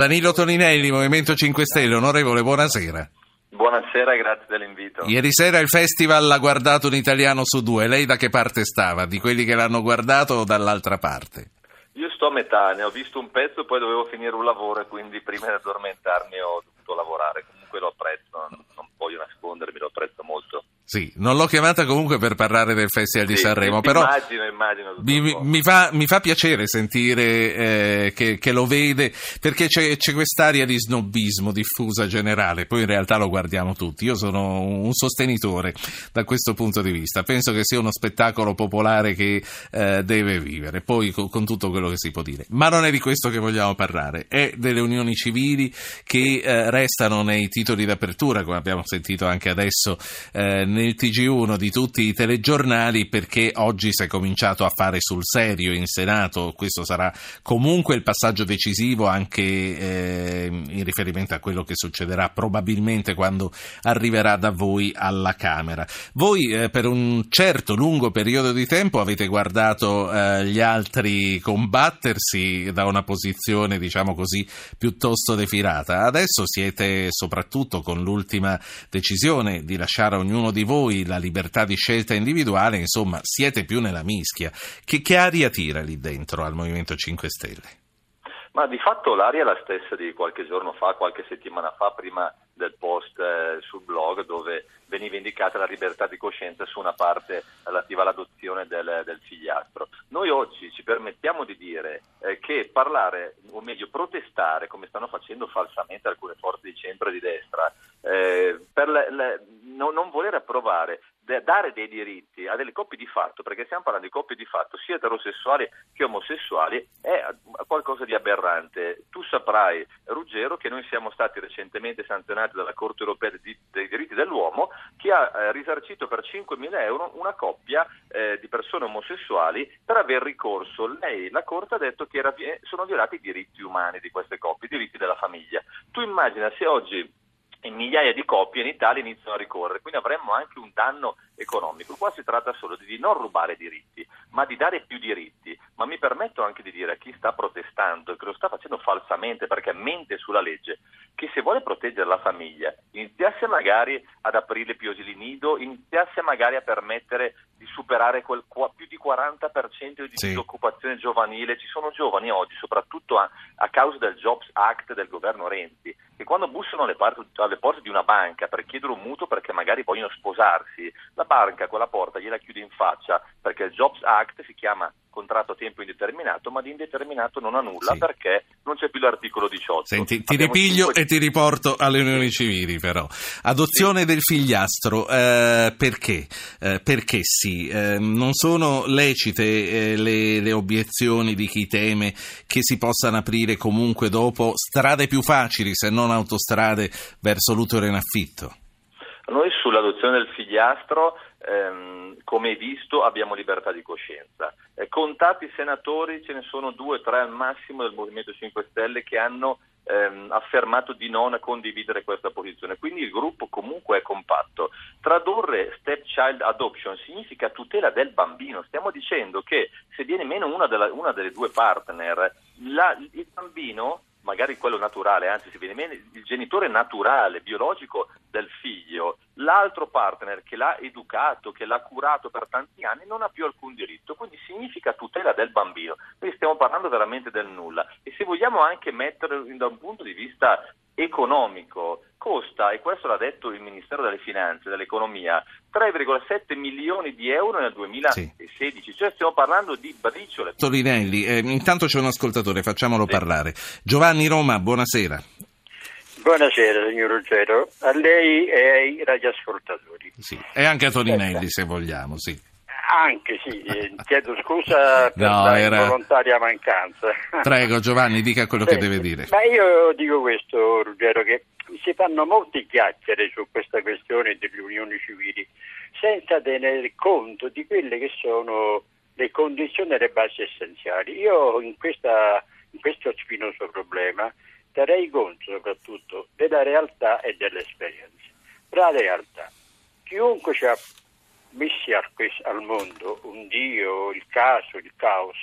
Danilo Toninelli, Movimento 5 Stelle, onorevole, buonasera. Buonasera, grazie dell'invito. Ieri sera il festival l'ha guardato un italiano su due, lei da che parte stava? Di quelli che l'hanno guardato o dall'altra parte? Io sto a metà, ne ho visto un pezzo, poi dovevo finire un lavoro e quindi prima di addormentarmi ho dovuto lavorare. Comunque lo apprezzo, non voglio nascondermi, lo apprezzo molto. Sì, non l'ho chiamata comunque per parlare del Festival sì, di Sanremo, però immagino, immagino mi, mi, fa, mi, fa, piacere sentire eh, che, che, lo vede, perché c'è, c'è, quest'aria di snobismo diffusa generale, poi in realtà lo guardiamo tutti. Io sono un sostenitore da questo punto di vista, penso che sia uno spettacolo popolare che eh, deve vivere, poi con, con, tutto quello che si può dire. Ma non è di questo che vogliamo parlare, è delle unioni civili che eh, restano nei titoli d'apertura, come abbiamo sentito anche adesso eh, nel TG1 di tutti i telegiornali perché oggi si è cominciato a fare sul serio in Senato, questo sarà comunque il passaggio decisivo anche eh, in riferimento a quello che succederà probabilmente quando arriverà da voi alla Camera. Voi eh, per un certo lungo periodo di tempo avete guardato eh, gli altri combattersi da una posizione diciamo così piuttosto defilata, adesso siete soprattutto con l'ultima decisione di lasciare a ognuno di voi la libertà di scelta individuale, insomma, siete più nella mischia. Che, che aria tira lì dentro al Movimento 5 Stelle? Ma di fatto l'aria è la stessa di qualche giorno fa, qualche settimana fa, prima del post eh, sul blog dove veniva indicata la libertà di coscienza su una parte relativa all'adozione del, del figliastro. Noi oggi ci permettiamo di dire eh, che parlare, o meglio protestare, come stanno facendo falsamente alcune forze di centro e di destra, eh, per le, le, no, non voler approvare dare dei diritti a delle coppie di fatto, perché stiamo parlando di coppie di fatto sia eterosessuali che omosessuali, è qualcosa di aberrante. Tu saprai, Ruggero, che noi siamo stati recentemente sanzionati dalla Corte europea dei, diritti dell'uomo che ha eh, risarcito per 5.000 euro una coppia eh, di persone omosessuali per aver ricorso. Lei, la Corte, ha detto che era, sono violati i diritti umani di queste coppie, i diritti della famiglia. Tu immagina se oggi migliaia di coppie in Italia iniziano a ricorrere, quindi avremmo anche un danno economico. Qua si tratta solo di non rubare diritti, ma di dare più diritti. Ma mi permetto anche di dire a chi sta protestando e che lo sta facendo falsamente perché mente sulla legge, che se vuole proteggere la famiglia, iniziasse magari ad aprire più asili nido, iniziasse magari a permettere di superare quel più di 40% di sì. disoccupazione giovanile. Ci sono giovani oggi, soprattutto a, a causa del Jobs Act del governo Renzi, che quando bussano alle, parte, alle porte di una banca per chiedere un mutuo perché magari vogliono sposarsi, la banca quella porta gliela chiude in faccia perché il Jobs Act si chiama contratto a tempo indeterminato, ma di indeterminato non ha nulla sì. perché non c'è più l'articolo 18. Senti, ti ripiglio 5... e ti riporto alle unioni civili però. Adozione sì. del figliastro, eh, perché? Eh, perché sì? Eh, non sono lecite eh, le, le obiezioni di chi teme che si possano aprire comunque dopo strade più facili, se non autostrade, verso l'utero in affitto? Noi sull'adozione del figliastro ehm, come visto, abbiamo libertà di coscienza. Eh, contati senatori, ce ne sono due o tre al massimo del Movimento 5 Stelle che hanno ehm, affermato di non condividere questa posizione. Quindi il gruppo comunque è compatto. Tradurre stepchild adoption significa tutela del bambino. Stiamo dicendo che se viene meno una, della, una delle due partner, la, il bambino magari quello naturale, anzi se viene meno il genitore naturale, biologico del l'altro partner che l'ha educato, che l'ha curato per tanti anni non ha più alcun diritto, quindi significa tutela del bambino. Quindi stiamo parlando veramente del nulla e se vogliamo anche mettere da un punto di vista economico costa, e questo l'ha detto il Ministero delle Finanze dell'Economia, 3,7 milioni di euro nel 2016, sì. cioè stiamo parlando di briciole. Torinelli, eh, intanto c'è un ascoltatore, facciamolo sì. parlare. Giovanni Roma, buonasera. Buonasera signor Ruggero, a lei e ai radioascoltatori. Sì. E anche a Toninelli se vogliamo, sì. Anche sì, eh, chiedo scusa per no, la era... volontaria mancanza. Prego Giovanni, dica quello sì, che deve dire. Ma io dico questo Ruggero, che si fanno molte chiacchiere su questa questione delle unioni civili senza tenere conto di quelle che sono le condizioni e le basi essenziali. Io in, questa, in questo spinoso problema terrei conto soprattutto della realtà e dell'esperienza. La realtà, chiunque ci ha messi al mondo, un Dio, il caso, il caos,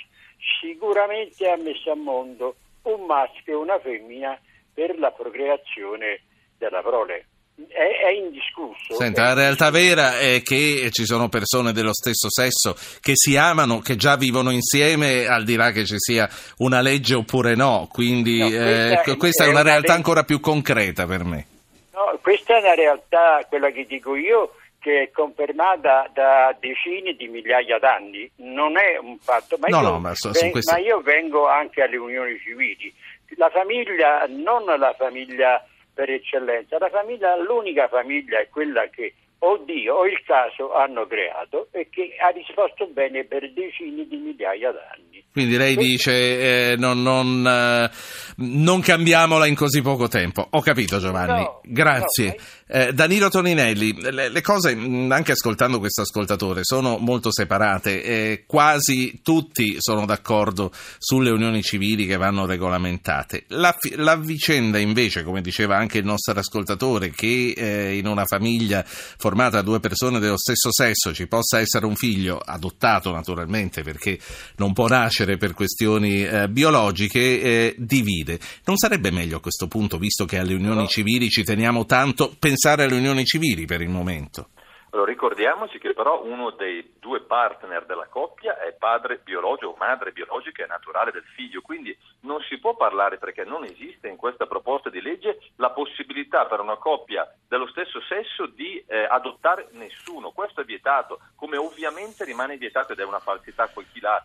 sicuramente ha messo al mondo un maschio e una femmina per la procreazione della prole. È, è, indiscusso. Senta, la realtà vera è che ci sono persone dello stesso sesso che si amano, che già vivono insieme, al di là che ci sia una legge oppure no. Quindi no, questa, eh, questa, è una, una realtà legge... ancora più concreta per me. No, questa è una realtà, quella che dico io, che è confermata da decine di migliaia d'anni. Non è un fatto, ma, no, io, no, ma, so, ven- queste... ma io vengo anche alle unioni civili. La famiglia, non la famiglia per eccellenza. La famiglia, l'unica famiglia è quella che o Dio o il caso hanno creato e che ha risposto bene per decine di migliaia d'anni. Quindi lei dice eh, non, non, eh, non, cambiamola in così poco tempo. Ho capito Giovanni, no, grazie. No, eh, Danilo Toninelli, le, le, cose, anche ascoltando questo ascoltatore, sono molto separate. Eh, quasi tutti sono d'accordo sulle unioni civili che vanno regolamentate. La, la vicenda invece, come diceva anche il nostro ascoltatore, che eh, in una famiglia formata da due persone dello stesso sesso ci possa essere un figlio, adottato naturalmente perché non può nascere per questioni eh, biologiche, eh, divide. Non sarebbe meglio a questo punto, visto che alle unioni no. civili ci teniamo tanto, pensare alle unioni civili per il momento? Allora, ricordiamoci che però uno dei due partner della coppia è padre biologico madre biologica e naturale del figlio, quindi non si può parlare perché non esiste in questa proposta di legge la possibilità per una coppia dello stesso sesso di eh, adottare nessuno. Questo è vietato, come ovviamente rimane vietato ed è una falsità quel chi l'ha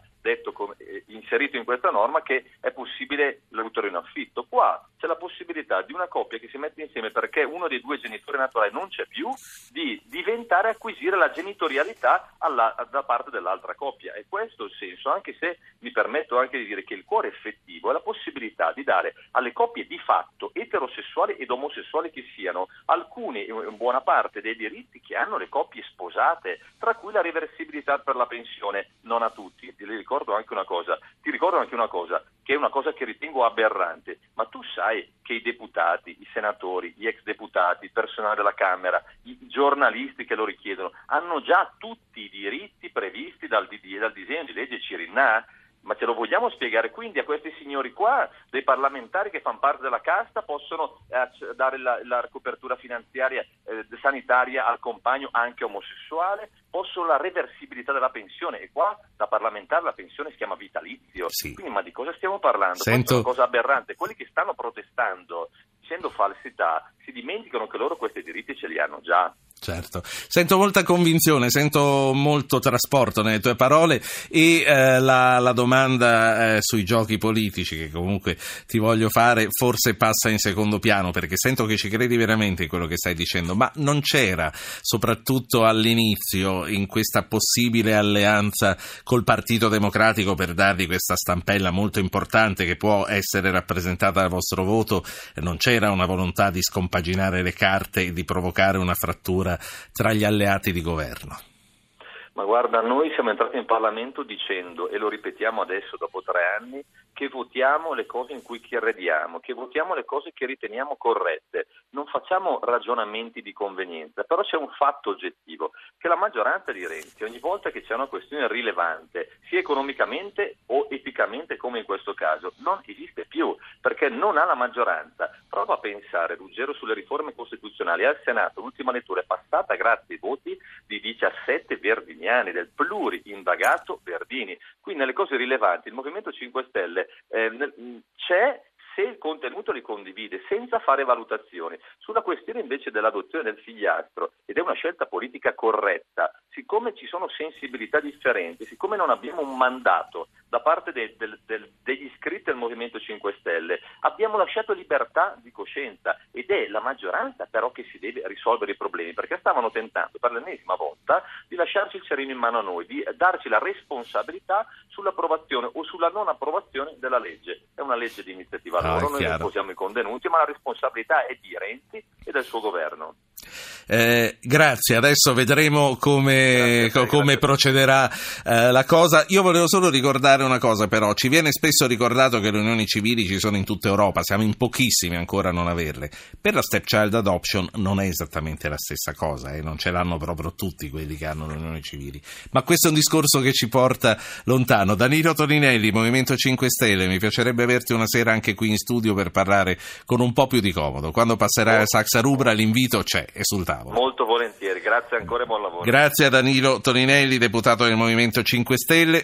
come, eh, inserito in questa norma, che è possibile l'utero in affitto. Qua c'è la possibilità di una coppia che si mette insieme perché uno dei due genitori naturali non c'è più, di diventare acquisire la genitorialità alla, da parte dell'altra coppia. E questo è il senso, anche se mi permetto anche di dire che il cuore effettivo è la possibilità di dare alle coppie di fatto, eterosessuali ed omosessuali che siano, alcuni, in buona parte, dei diritti che hanno le coppie sposate, tra cui la reversibilità per la pensione, non a tutti. Ti ricordo anche una cosa, ti ricordo anche una cosa, che è una cosa che ritengo aberrante, ma tu sai che i deputati, i senatori, gli ex deputati, il personale della Camera, i giornalisti che lo richiedono, hanno già tutti i diritti previsti dal, dal disegno di legge Cirinà? Ma ce lo vogliamo spiegare? Quindi a questi signori qua, dei parlamentari che fanno parte della casta, possono eh, dare la, la, copertura finanziaria eh, sanitaria al compagno anche omosessuale, possono la reversibilità della pensione e qua da parlamentare la pensione si chiama vitalizio. Sì. Quindi ma di cosa stiamo parlando? Sento... Questa è una cosa aberrante. Quelli che stanno protestando dicendo falsità si dimenticano che loro questi diritti ce li hanno già. Certo, sento molta convinzione, sento molto trasporto nelle tue parole e eh, la, la, domanda eh, sui giochi politici che comunque ti voglio fare forse passa in secondo piano perché sento che ci credi veramente in quello che stai dicendo, ma non c'era soprattutto all'inizio in questa possibile alleanza col Partito Democratico per dargli questa stampella molto importante che può essere rappresentata dal vostro voto, non c'era una volontà di scompaginare le carte e di provocare una frattura tra gli alleati di governo? Ma guarda, noi siamo entrati in Parlamento dicendo, e lo ripetiamo adesso dopo tre anni, che votiamo le cose in cui crediamo, che votiamo le cose che riteniamo corrette. Non facciamo ragionamenti di convenienza, però c'è un fatto oggettivo, che la maggioranza di Renzi, ogni volta che c'è una questione rilevante, sia economicamente o eticamente come in questo caso, non esiste più, perché non ha la maggioranza. Prova a pensare, Ruggero, sulle riforme costituzionali. Al Senato l'ultima lettura è passata grazie ai voti di 17 verdiniani, del pluri indagato Verdini. Qui nelle cose rilevanti il Movimento 5 Stelle eh, c'è se il contenuto li condivide senza fare valutazioni. Sulla questione invece dell'adozione del figliastro, ed è una scelta politica corretta, siccome ci sono sensibilità differenti, siccome non abbiamo un mandato da parte de, de, de, degli iscritti al Movimento 5 Stelle, abbiamo lasciato libertà di coscienza ed è la maggioranza però che si deve risolvere i problemi, perché stavano tentando per l'ennesima cerino in mano a noi, di darci la responsabilità sull'approvazione o sulla non approvazione della legge. È una legge di iniziativa loro, noi non posiamo i contenuti, ma la responsabilità è di Renzi e del suo governo. Eh, grazie, adesso vedremo come, grazie, come grazie. procederà eh, la cosa. Io volevo solo ricordare una cosa però, ci viene spesso ricordato che le unioni civili ci sono in tutta Europa, siamo in pochissimi ancora a non averle. Per la stepchild adoption non è esattamente la stessa cosa, eh? non ce l'hanno proprio tutti quelli che hanno le unioni civili, ma questo è un discorso che ci porta lontano. Danilo Toninelli, Movimento 5 Stelle, mi piacerebbe averti una sera anche qui in studio per parlare con un po' più di comodo. Quando passerai a Saxa Rubra l'invito c'è, esultante tavola. Molto volentieri, grazie ancora e buon lavoro. Grazie a Danilo Toninelli, deputato del Movimento 5 Stelle.